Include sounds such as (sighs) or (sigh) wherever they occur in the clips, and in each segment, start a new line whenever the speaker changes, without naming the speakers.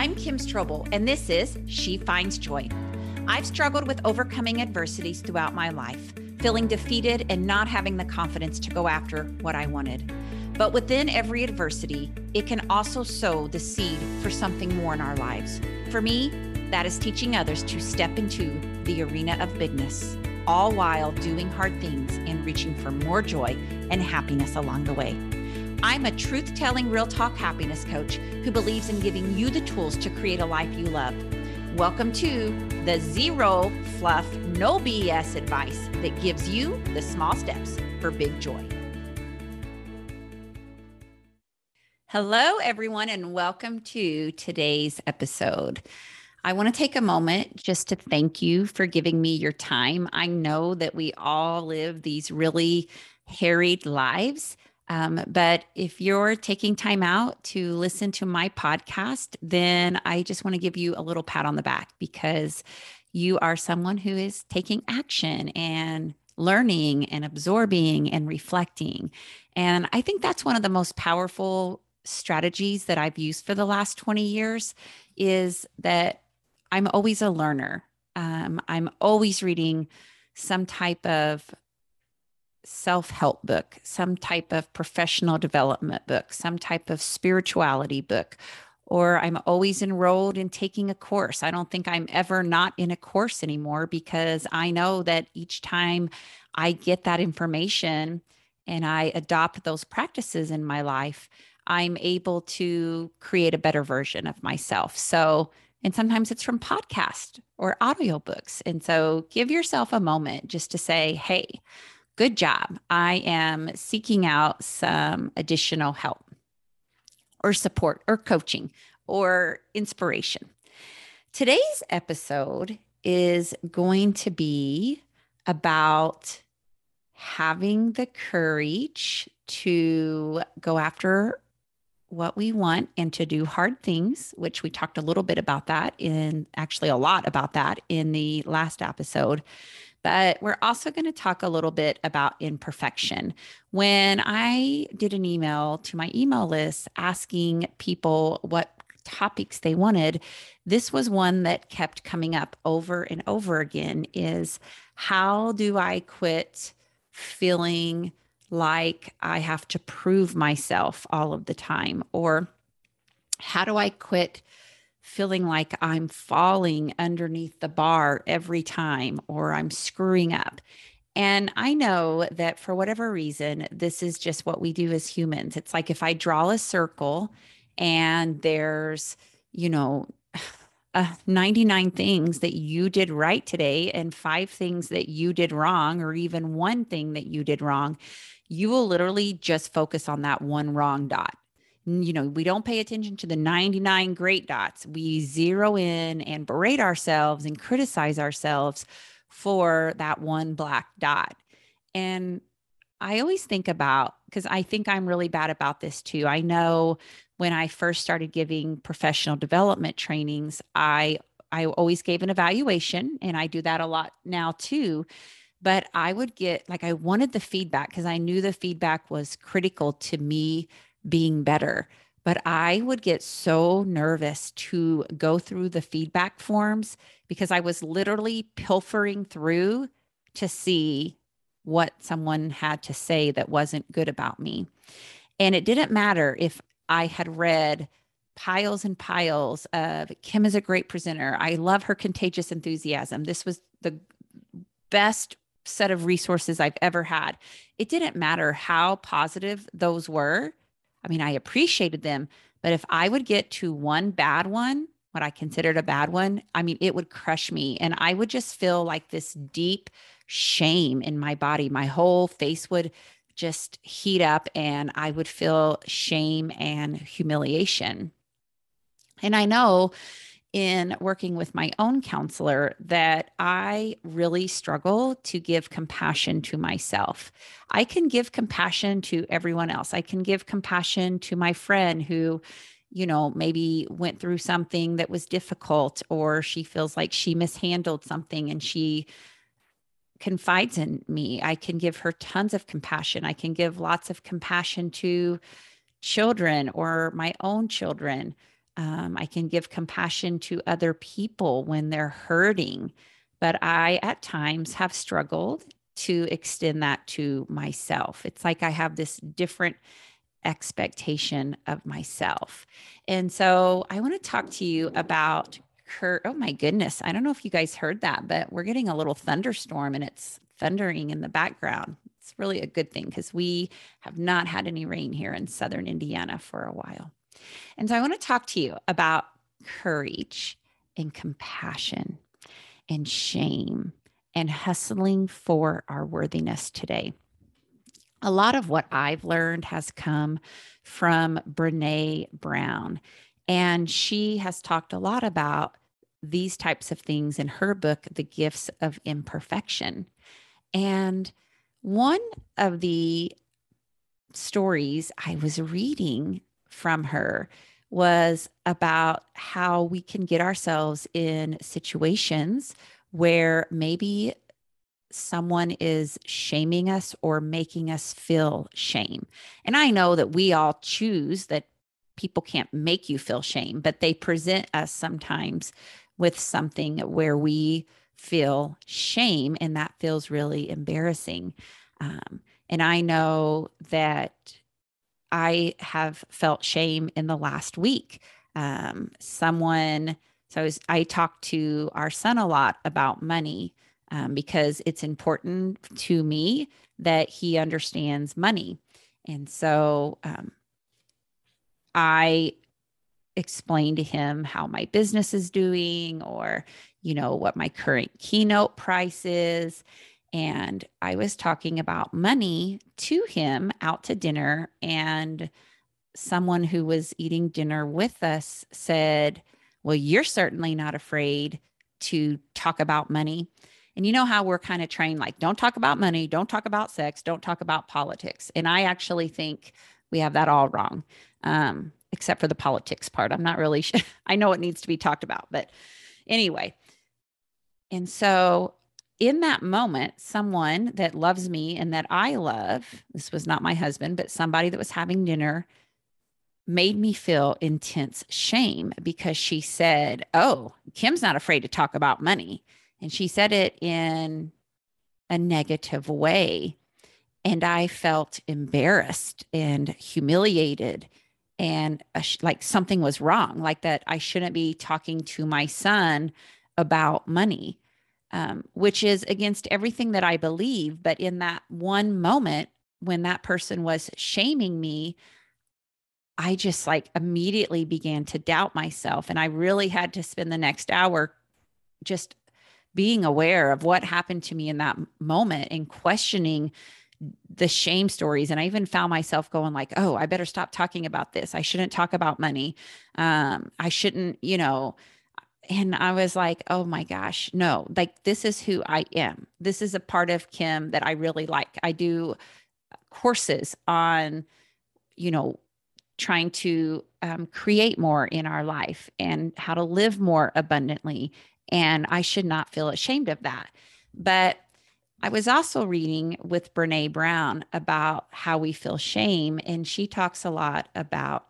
I'm Kim Strobel, and this is She Finds Joy. I've struggled with overcoming adversities throughout my life, feeling defeated and not having the confidence to go after what I wanted. But within every adversity, it can also sow the seed for something more in our lives. For me, that is teaching others to step into the arena of bigness, all while doing hard things and reaching for more joy and happiness along the way. I'm a truth telling, real talk happiness coach who believes in giving you the tools to create a life you love. Welcome to the zero fluff, no BS advice that gives you the small steps for big joy. Hello, everyone, and welcome to today's episode. I want to take a moment just to thank you for giving me your time. I know that we all live these really harried lives. Um, but if you're taking time out to listen to my podcast, then I just want to give you a little pat on the back because you are someone who is taking action and learning and absorbing and reflecting. And I think that's one of the most powerful strategies that I've used for the last 20 years is that I'm always a learner. Um, I'm always reading some type of self help book, some type of professional development book, some type of spirituality book, or I'm always enrolled in taking a course. I don't think I'm ever not in a course anymore because I know that each time I get that information and I adopt those practices in my life, I'm able to create a better version of myself. So, and sometimes it's from podcast or audiobooks. And so give yourself a moment just to say, hey, good job. I am seeking out some additional help or support or coaching or inspiration. Today's episode is going to be about having the courage to go after what we want and to do hard things, which we talked a little bit about that in actually a lot about that in the last episode. But we're also going to talk a little bit about imperfection. When I did an email to my email list asking people what topics they wanted, this was one that kept coming up over and over again is how do I quit feeling like I have to prove myself all of the time? Or how do I quit feeling like I'm falling underneath the bar every time or I'm screwing up? And I know that for whatever reason, this is just what we do as humans. It's like if I draw a circle and there's, you know, (sighs) uh, 99 things that you did right today and five things that you did wrong, or even one thing that you did wrong, you will literally just focus on that one wrong dot. You know, we don't pay attention to the 99 great dots. We zero in and berate ourselves and criticize ourselves for that one black dot. And I always think about because I think I'm really bad about this too. I know when I first started giving professional development trainings, I I always gave an evaluation and I do that a lot now too but I would get like I wanted the feedback because I knew the feedback was critical to me being better. But I would get so nervous to go through the feedback forms because I was literally pilfering through to see what someone had to say that wasn't good about me. And it didn't matter if I had read piles and piles of Kim is a great presenter. I love her contagious enthusiasm. This was the best set of resources I've ever had. It didn't matter how positive those were. I mean, I appreciated them, but if I would get to one bad one, what I considered a bad one, I mean, it would crush me. And I would just feel like this deep shame in my body. My whole face would just heat up and I would feel shame and humiliation. And I know in working with my own counselor that I really struggle to give compassion to myself. I can give compassion to everyone else. I can give compassion to my friend who, you know, maybe went through something that was difficult or she feels like she mishandled something and she confides in me. I can give her tons of compassion. I can give lots of compassion to children or my own children Um, I can give compassion to other people when they're hurting. But I, at times, have struggled to extend that to myself. It's like I have this different expectation of myself. And so I want to talk to you about Kurt. Oh my goodness. I don't know if you guys heard that, but we're getting a little thunderstorm and it's thundering in the background. It's really a good thing because we have not had any rain here in southern Indiana for a while. And so I want to talk to you about courage and compassion and shame and hustling for our worthiness today. A lot of what I've learned has come from Brene Brown, and she has talked a lot about these types of things in her book, The Gifts of Imperfection. And one of the stories I was reading from her was about how we can get ourselves in situations where maybe someone is shaming us or making us feel shame. And I know that we all choose that people can't make you feel shame, but they present us sometimes with something where we feel shame and that feels really embarrassing. Um, and I know that I have felt shame in the last week. Um, someone, so I, was, I talked to our son a lot about money um, because it's important to me that he understands money. And so um, I explain to him how my business is doing or, you know, what my current keynote price is. And I was talking about money to him out to dinner. And someone who was eating dinner with us said, Well, you're certainly not afraid to talk about money. And you know how we're kind of trained like, don't talk about money, don't talk about sex, don't talk about politics. And I actually think we have that all wrong, um, except for the politics part. I'm not really (laughs) sure. I know it needs to be talked about, but anyway. And so in that moment, someone that loves me and that I love, this was not my husband, but somebody that was having dinner, made me feel intense shame because she said, Oh, Kim's not afraid to talk about money. And she said it in a negative way. And I felt embarrassed and humiliated and like something was wrong, like that I shouldn't be talking to my son about money um, which is against everything that I believe. But in that one moment when that person was shaming me, I just like immediately began to doubt myself. And I really had to spend the next hour just being aware of what happened to me in that moment and questioning the shame stories and i even found myself going like oh i better stop talking about this i shouldn't talk about money um, i shouldn't you know and I was like, oh my gosh, no, like this is who I am. This is a part of Kim that I really like. I do courses on, you know, trying to um, create more in our life and how to live more abundantly. And I should not feel ashamed of that. But I was also reading with Brene Brown about how we feel shame. And she talks a lot about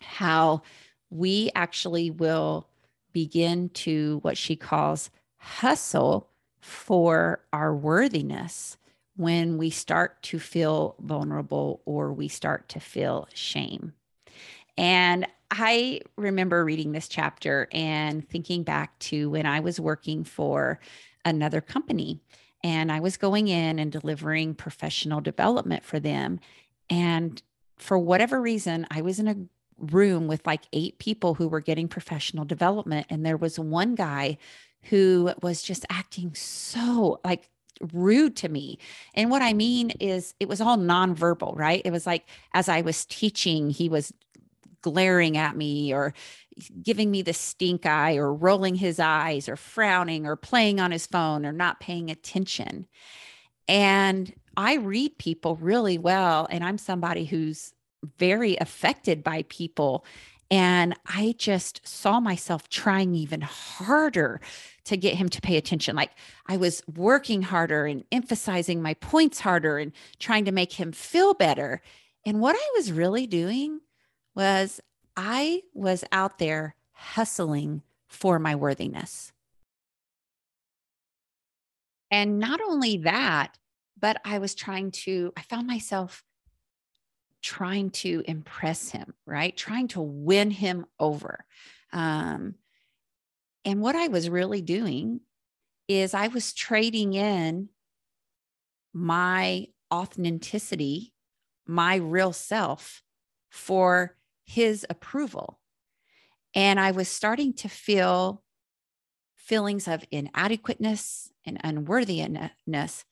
how we actually will begin to what she calls hustle for our worthiness when we start to feel vulnerable or we start to feel shame. And I remember reading this chapter and thinking back to when I was working for another company and I was going in and delivering professional development for them. And for whatever reason, I was in a room with like eight people who were getting professional development. And there was one guy who was just acting so like rude to me. And what I mean is it was all nonverbal, right? It was like as I was teaching, he was glaring at me or giving me the stink eye or rolling his eyes or frowning or playing on his phone or not paying attention. And I read people really well. And I'm somebody who's very affected by people. And I just saw myself trying even harder to get him to pay attention. Like I was working harder and emphasizing my points harder and trying to make him feel better. And what I was really doing was I was out there hustling for my worthiness. And not only that, but I was trying to, I found myself trying to impress him, right? Trying to win him over. Um, and what I was really doing is I was trading in my authenticity, my real self for his approval. And I was starting to feel feelings of inadequateness and unworthiness.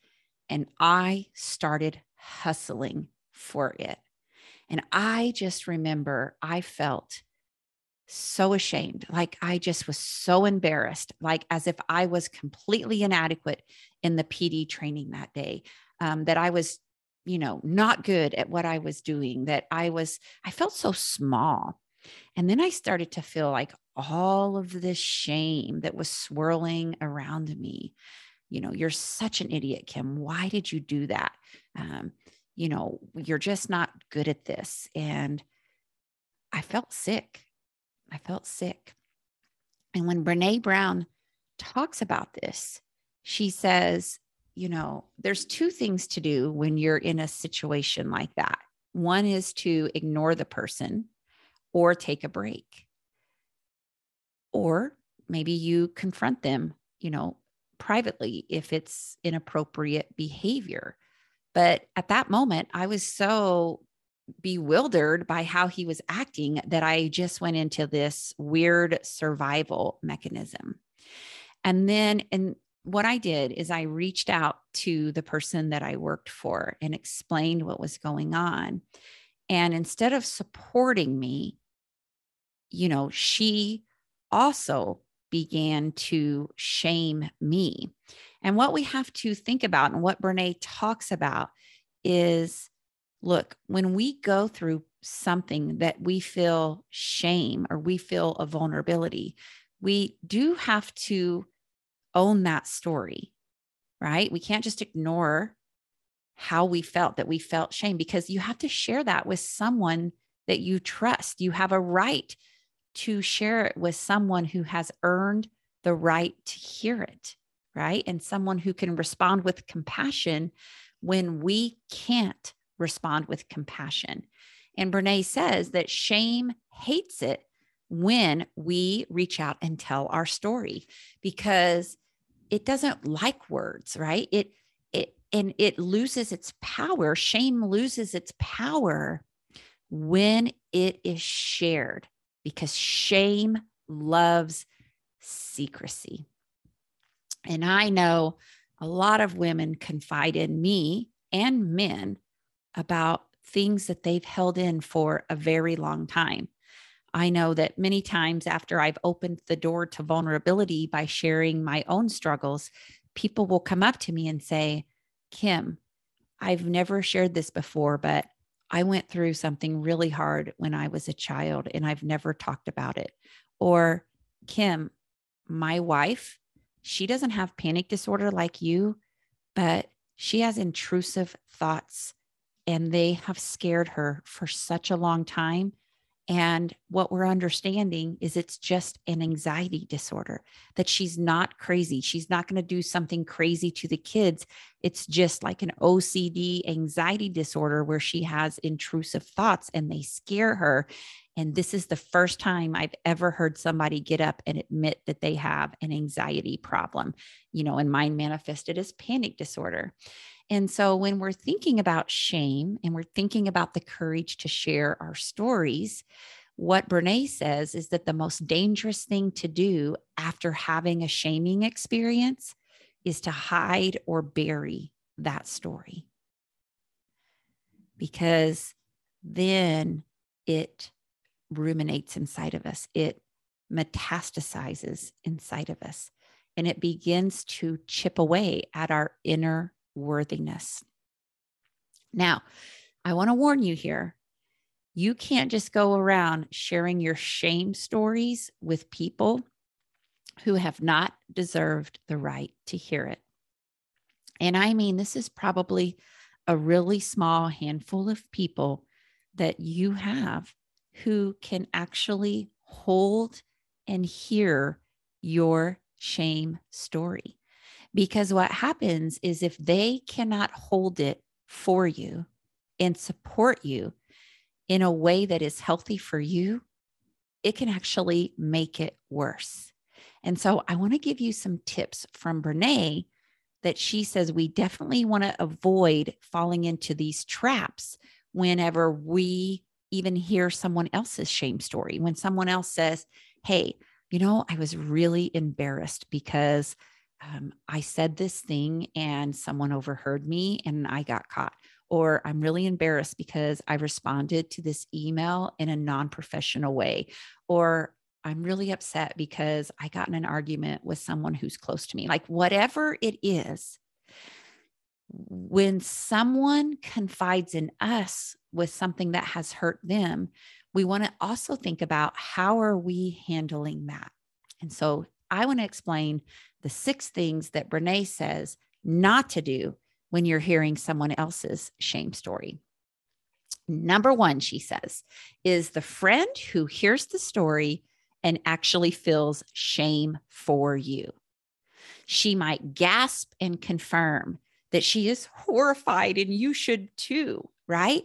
And I started hustling for it. And I just remember I felt so ashamed. Like I just was so embarrassed, like as if I was completely inadequate in the PD training that day, um, that I was, you know, not good at what I was doing, that I was, I felt so small. And then I started to feel like all of this shame that was swirling around me. You know, you're such an idiot, Kim. Why did you do that? Um, you know, you're just not good at this. And I felt sick. I felt sick. And when Brene Brown talks about this, she says, you know, there's two things to do when you're in a situation like that. One is to ignore the person or take a break. Or maybe you confront them, you know, privately if it's inappropriate behavior. But at that moment, I was so bewildered by how he was acting that I just went into this weird survival mechanism. And then, and what I did is I reached out to the person that I worked for and explained what was going on. And instead of supporting me, you know, she also began to shame me. And what we have to think about and what Brene talks about is look, when we go through something that we feel shame or we feel a vulnerability, we do have to own that story, right? We can't just ignore how we felt that we felt shame because you have to share that with someone that you trust. You have a right to share it with someone who has earned the right to hear it, right? And someone who can respond with compassion when we can't respond with compassion. And Brene says that shame hates it when we reach out and tell our story because it doesn't like words, right? It it and it loses its power. Shame loses its power when it is shared because shame loves secrecy. And I know a lot of women confide in me and men about things that they've held in for a very long time. I know that many times after I've opened the door to vulnerability by sharing my own struggles, people will come up to me and say, Kim, I've never shared this before, but I went through something really hard when I was a child and I've never talked about it. Or, Kim, my wife, she doesn't have panic disorder like you, but she has intrusive thoughts and they have scared her for such a long time. And what we're understanding is it's just an anxiety disorder, that she's not crazy. She's not going to do something crazy to the kids. It's just like an OCD anxiety disorder where she has intrusive thoughts and they scare her. And this is the first time I've ever heard somebody get up and admit that they have an anxiety problem, you know, and mine manifested as panic disorder. And so when we're thinking about shame and we're thinking about the courage to share our stories, what Brene says is that the most dangerous thing to do after having a shaming experience is to hide or bury that story. Because then it ruminates inside of us, it metastasizes inside of us, and it begins to chip away at our inner worthiness. Now, I want to warn you here. You can't just go around sharing your shame stories with people who have not deserved the right to hear it. And I mean, this is probably a really small handful of people that you have who can actually hold and hear your shame story. Because what happens is if they cannot hold it for you and support you in a way that is healthy for you, it can actually make it worse. And so I want to give you some tips from Brene that she says we definitely want to avoid falling into these traps whenever we even hear someone else's shame story. When someone else says, Hey, you know, I was really embarrassed because um, I said this thing and someone overheard me and I got caught. Or I'm really embarrassed because I responded to this email in a non professional way. Or I'm really upset because I got in an argument with someone who's close to me. Like, whatever it is, when someone confides in us with something that has hurt them, we want to also think about how are we handling that? And so I want to explain the six things that Brene says not to do when you're hearing someone else's shame story. Number one, she says, is the friend who hears the story and actually feels shame for you. She might gasp and confirm that she is horrified and you should too, right?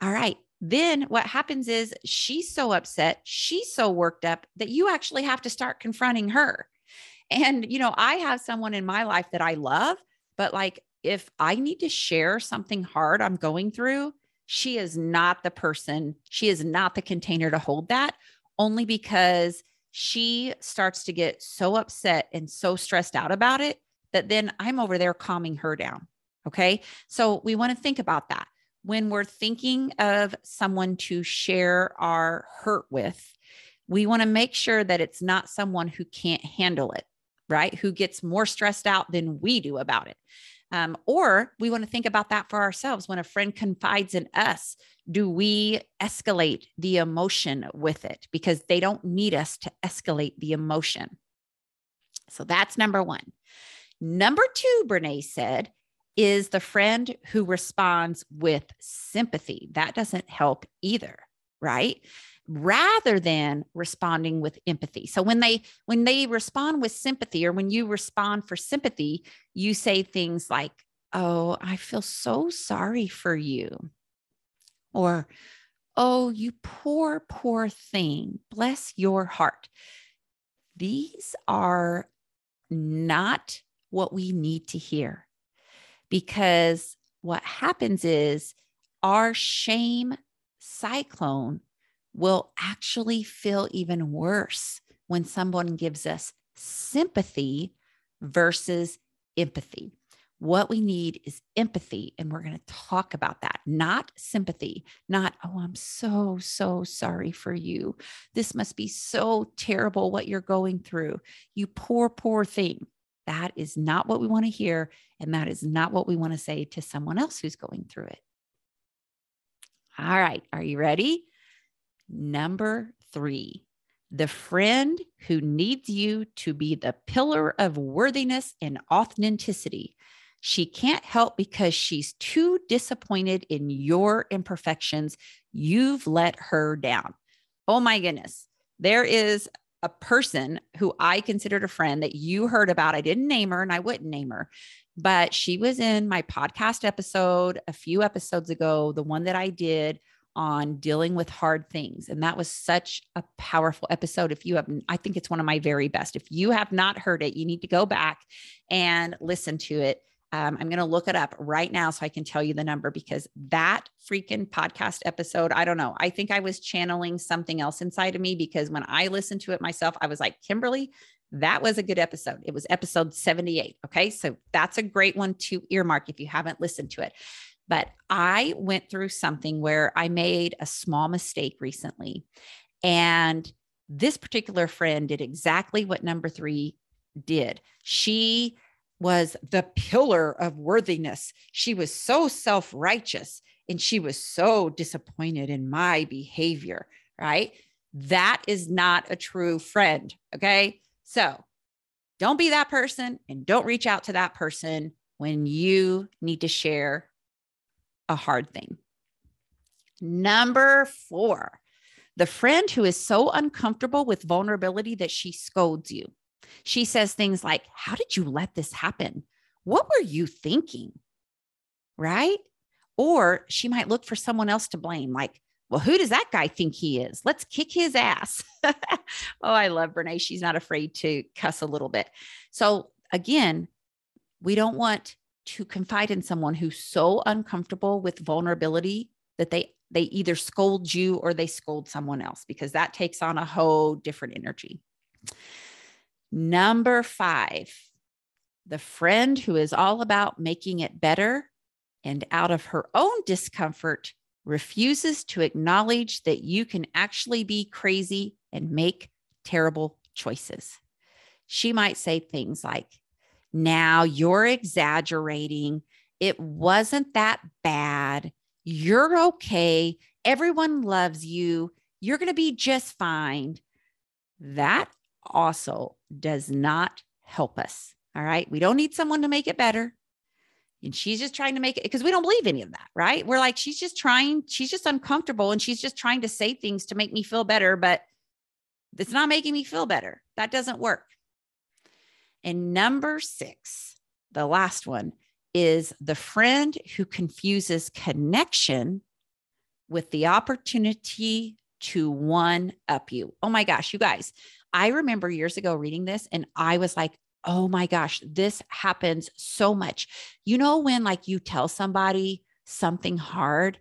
All right. Then what happens is she's so upset, she's so worked up that you actually have to start confronting her. And, you know, I have someone in my life that I love, but like if I need to share something hard I'm going through, she is not the person, she is not the container to hold that, only because she starts to get so upset and so stressed out about it that then I'm over there calming her down. Okay. So we want to think about that. When we're thinking of someone to share our hurt with, we want to make sure that it's not someone who can't handle it, right? Who gets more stressed out than we do about it. Um, or we want to think about that for ourselves. When a friend confides in us, do we escalate the emotion with it? Because they don't need us to escalate the emotion. So that's number one. Number two, Brene said, is the friend who responds with sympathy. That doesn't help either, right? rather than responding with empathy. So when they when they respond with sympathy or when you respond for sympathy, you say things like, "Oh, I feel so sorry for you." Or, "Oh, you poor poor thing. Bless your heart." These are not what we need to hear. Because what happens is our shame cyclone will actually feel even worse when someone gives us sympathy versus empathy. What we need is empathy. And we're going to talk about that, not sympathy, not, oh, I'm so, so sorry for you. This must be so terrible what you're going through. You poor, poor thing. That is not what we want to hear. And that is not what we want to say to someone else who's going through it. All right. Are you ready? Number three, the friend who needs you to be the pillar of worthiness and authenticity. She can't help because she's too disappointed in your imperfections. You've let her down. Oh my goodness. There is a person who I considered a friend that you heard about. I didn't name her and I wouldn't name her, but she was in my podcast episode a few episodes ago, the one that I did on dealing with hard things. And that was such a powerful episode. If you have, I think it's one of my very best. If you have not heard it, you need to go back and listen to it. Um, I'm going to look it up right now so I can tell you the number because that freaking podcast episode, I don't know. I think I was channeling something else inside of me because when I listened to it myself, I was like, Kimberly, that was a good episode. It was episode 78. Okay. So that's a great one to earmark if you haven't listened to it. But I went through something where I made a small mistake recently. And this particular friend did exactly what number three did. She was the pillar of worthiness. She was so self righteous and she was so disappointed in my behavior, right? That is not a true friend. Okay. So don't be that person and don't reach out to that person when you need to share a hard thing. Number four, The friend who is so uncomfortable with vulnerability that she scolds you. She says things like, How did you let this happen? What were you thinking? Right? Or she might look for someone else to blame, like, well, who does that guy think he is? Let's kick his ass. (laughs) oh, I love Brene. She's not afraid to cuss a little bit. So, again, we don't want to confide in someone who's so uncomfortable with vulnerability that they they either scold you or they scold someone else because that takes on a whole different energy. Number 5, the friend who is all about making it better and out of her own discomfort refuses to acknowledge that you can actually be crazy and make terrible choices. She might say things like, Now you're exaggerating. It wasn't that bad. You're okay. Everyone loves you. You're going to be just fine. That also does not help us. All right. We don't need someone to make it better. And she's just trying to make it because we don't believe any of that, right? We're like, she's just trying, she's just uncomfortable and she's just trying to say things to make me feel better, but it's not making me feel better. That doesn't work. And number six, the last one is the friend who confuses connection with the opportunity to one up you. Oh my gosh, you guys, I remember years ago reading this and I was like, oh my gosh, this happens so much. You know, when like you tell somebody something hard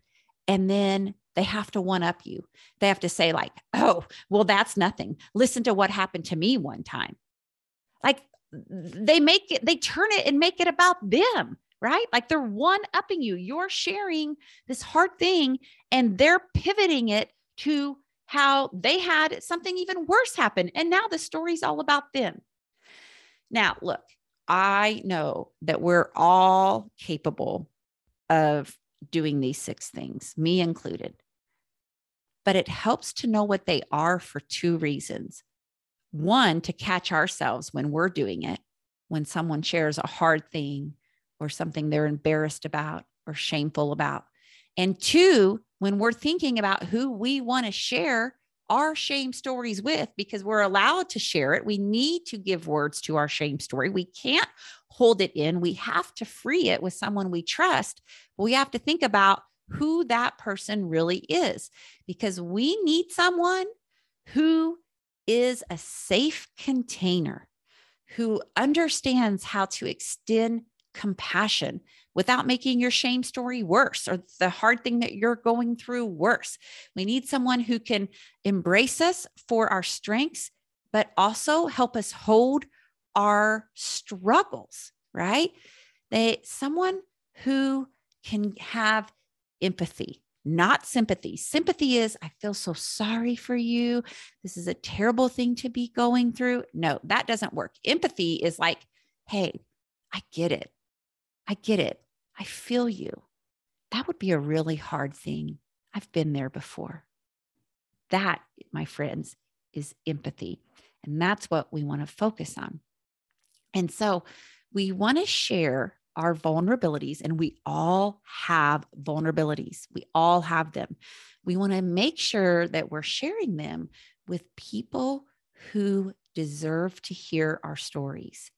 and then they have to one up you, they have to say, like, oh, well, that's nothing. Listen to what happened to me one time. Like they make it, they turn it and make it about them right? Like they're one upping you. You're sharing this hard thing and they're pivoting it to how they had something even worse happen. And now the story's all about them. Now, look, I know that we're all capable of doing these six things, me included. But it helps to know what they are for two reasons. One, to catch ourselves when we're doing it, when someone shares a hard thing or something they're embarrassed about or shameful about. And two, when we're thinking about who we want to share our shame stories with because we're allowed to share it. We need to give words to our shame story. We can't hold it in. We have to free it with someone we trust. But we have to think about who that person really is because we need someone who is a safe container, who understands how to extend compassion without making your shame story worse or the hard thing that you're going through worse. We need someone who can embrace us for our strengths, but also help us hold our struggles, right? They someone who can have empathy, not sympathy. Sympathy is, I feel so sorry for you. This is a terrible thing to be going through. No, that doesn't work. Empathy is like, hey, I get it. I get it. I feel you. That would be a really hard thing. I've been there before. That, my friends, is empathy. And that's what we want to focus on. And so we want to share our vulnerabilities, and we all have vulnerabilities. We all have them. We want to make sure that we're sharing them with people who deserve to hear our stories.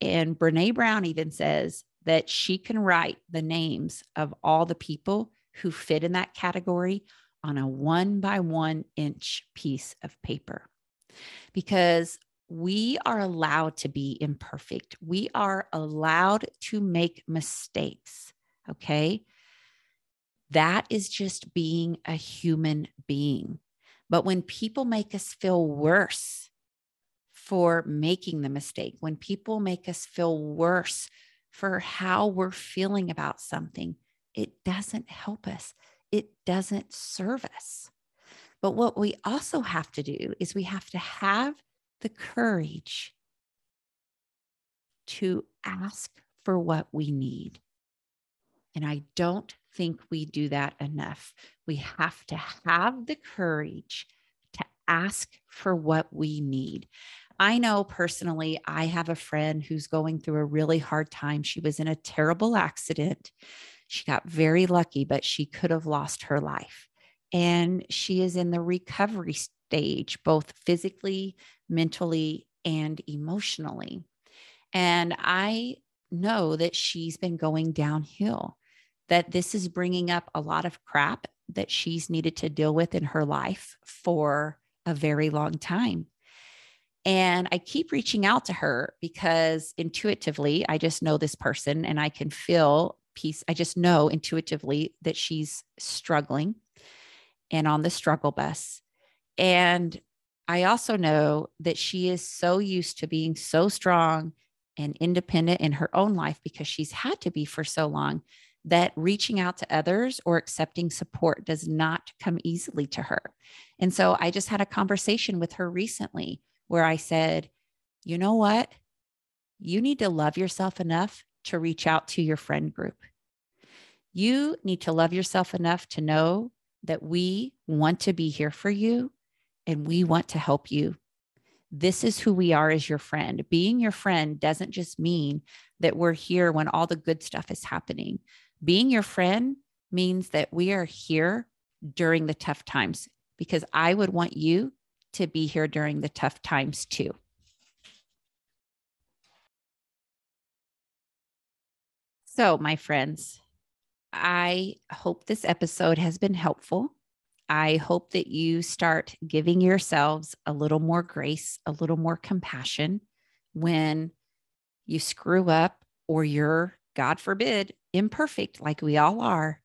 And Brene Brown even says that she can write the names of all the people who fit in that category on a one by one inch piece of paper. Because we are allowed to be imperfect, we are allowed to make mistakes. Okay. That is just being a human being. But when people make us feel worse for making the mistake, when people make us feel worse for how we're feeling about something, it doesn't help us. It doesn't serve us. But what we also have to do is we have to have the courage to ask for what we need. And I don't think we do that enough. We have to have the courage to ask for what we need. I know personally, I have a friend who's going through a really hard time. She was in a terrible accident. She got very lucky, but she could have lost her life. and she is in the recovery stage, both physically, mentally, and emotionally. And I know that she's been going downhill, that this is bringing up a lot of crap that she's needed to deal with in her life for a very long time. And I keep reaching out to her because intuitively, I just know this person and I can feel peace. I just know intuitively that she's struggling and on the struggle bus. And I also know that she is so used to being so strong and independent in her own life because she's had to be for so long that reaching out to others or accepting support does not come easily to her. And so I just had a conversation with her recently where I said, you know what? You need to love yourself enough to reach out to your friend group. You need to love yourself enough to know that we want to be here for you and we want to help you. This is who we are as your friend. Being your friend doesn't just mean that we're here when all the good stuff is happening. Being your friend means that we are here during the tough times because I would want you to be here during the tough times too. So, my friends, I hope this episode has been helpful. I hope that you start giving yourselves a little more grace, a little more compassion when you screw up or you're, God forbid, imperfect like we all are.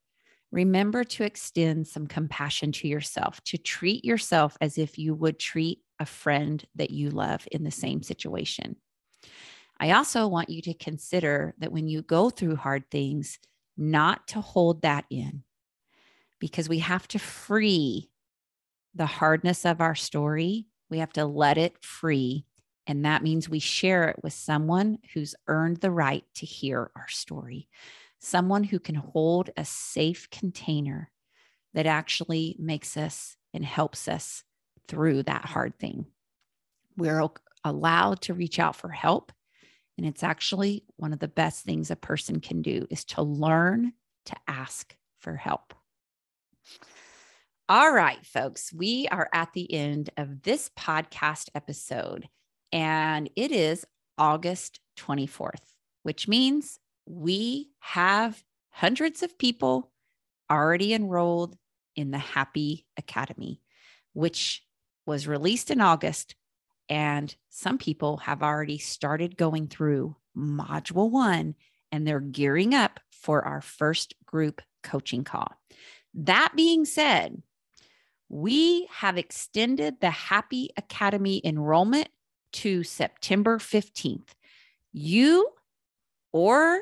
Remember to extend some compassion to yourself, to treat yourself as if you would treat a friend that you love in the same situation. I also want you to consider that when you go through hard things, not to hold that in because we have to free the hardness of our story. We have to let it free. And that means we share it with someone who's earned the right to hear our story, someone who can hold a safe container that actually makes us and helps us through that hard thing. We're allowed to reach out for help and it's actually one of the best things a person can do is to learn to ask for help. All right, folks, we are at the end of this podcast episode, and it is August 24th, which means we have hundreds of people already enrolled in the Happy Academy, which was released in August and some people have already started going through module one and they're gearing up for our first group coaching call. That being said, we have extended the Happy Academy enrollment to September 15th. You or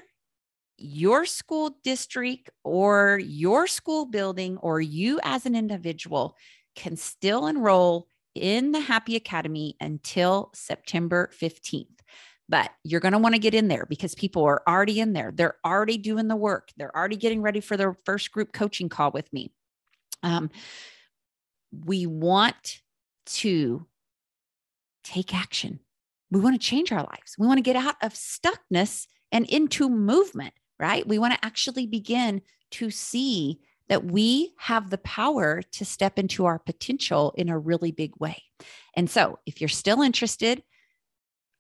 your school district or your school building or you as an individual can still enroll in the Happy Academy until September 15th. But you're going to want to get in there because people are already in there. They're already doing the work. They're already getting ready for their first group coaching call with me. Um, we want to take action. We want to change our lives. We want to get out of stuckness and into movement, right? We want to actually begin to see that we have the power to step into our potential in a really big way. And so, if you're still interested,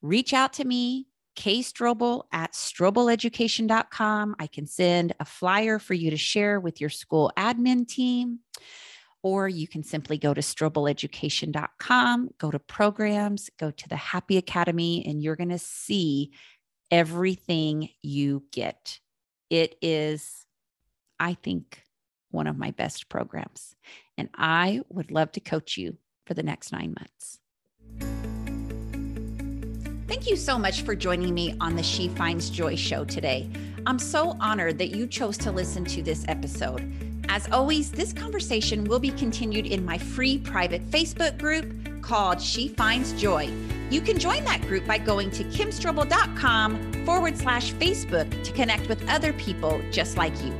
reach out to me, Kay Strobel at strobeleducation.com. I can send a flyer for you to share with your school admin team, or you can simply go to strobeleducation.com, go to programs, go to the Happy Academy, and you're going to see everything you get. It is, I think, one of my best programs. And I would love to coach you for the next nine months. Thank you so much for joining me on the She Finds Joy show today. I'm so honored that you chose to listen to this episode. As always, this conversation will be continued in my free private Facebook group called She Finds Joy. You can join that group by going to kimstrobel.com forward slash Facebook to connect with other people just like you.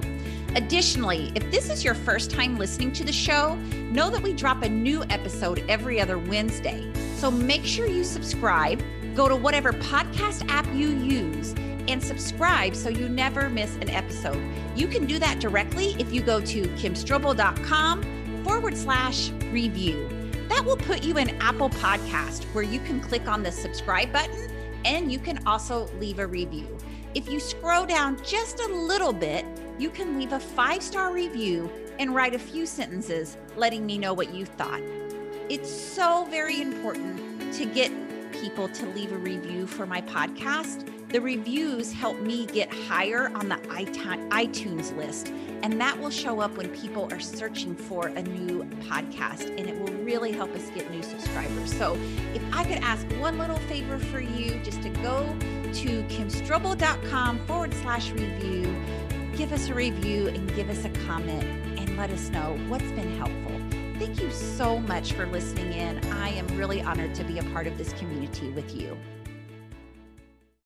Additionally, if this is your first time listening to the show, know that we drop a new episode every other Wednesday. So make sure you subscribe, go to whatever podcast app you use, and subscribe so you never miss an episode. You can do that directly if you go to kimstrobel.com forward slash review. That will put you in Apple Podcast where you can click on the subscribe button and you can also leave a review. If you scroll down just a little bit, you can leave a five star review and write a few sentences letting me know what you thought. It's so very important to get people to leave a review for my podcast. The reviews help me get higher on the iTunes list, and that will show up when people are searching for a new podcast, and it will really help us get new subscribers. So, if I could ask one little favor for you, just to go to kimstrobel.com forward slash review, give us a review, and give us a comment, and let us know what's been helpful. Thank you so much for listening in. I am really honored to be a part of this community with you.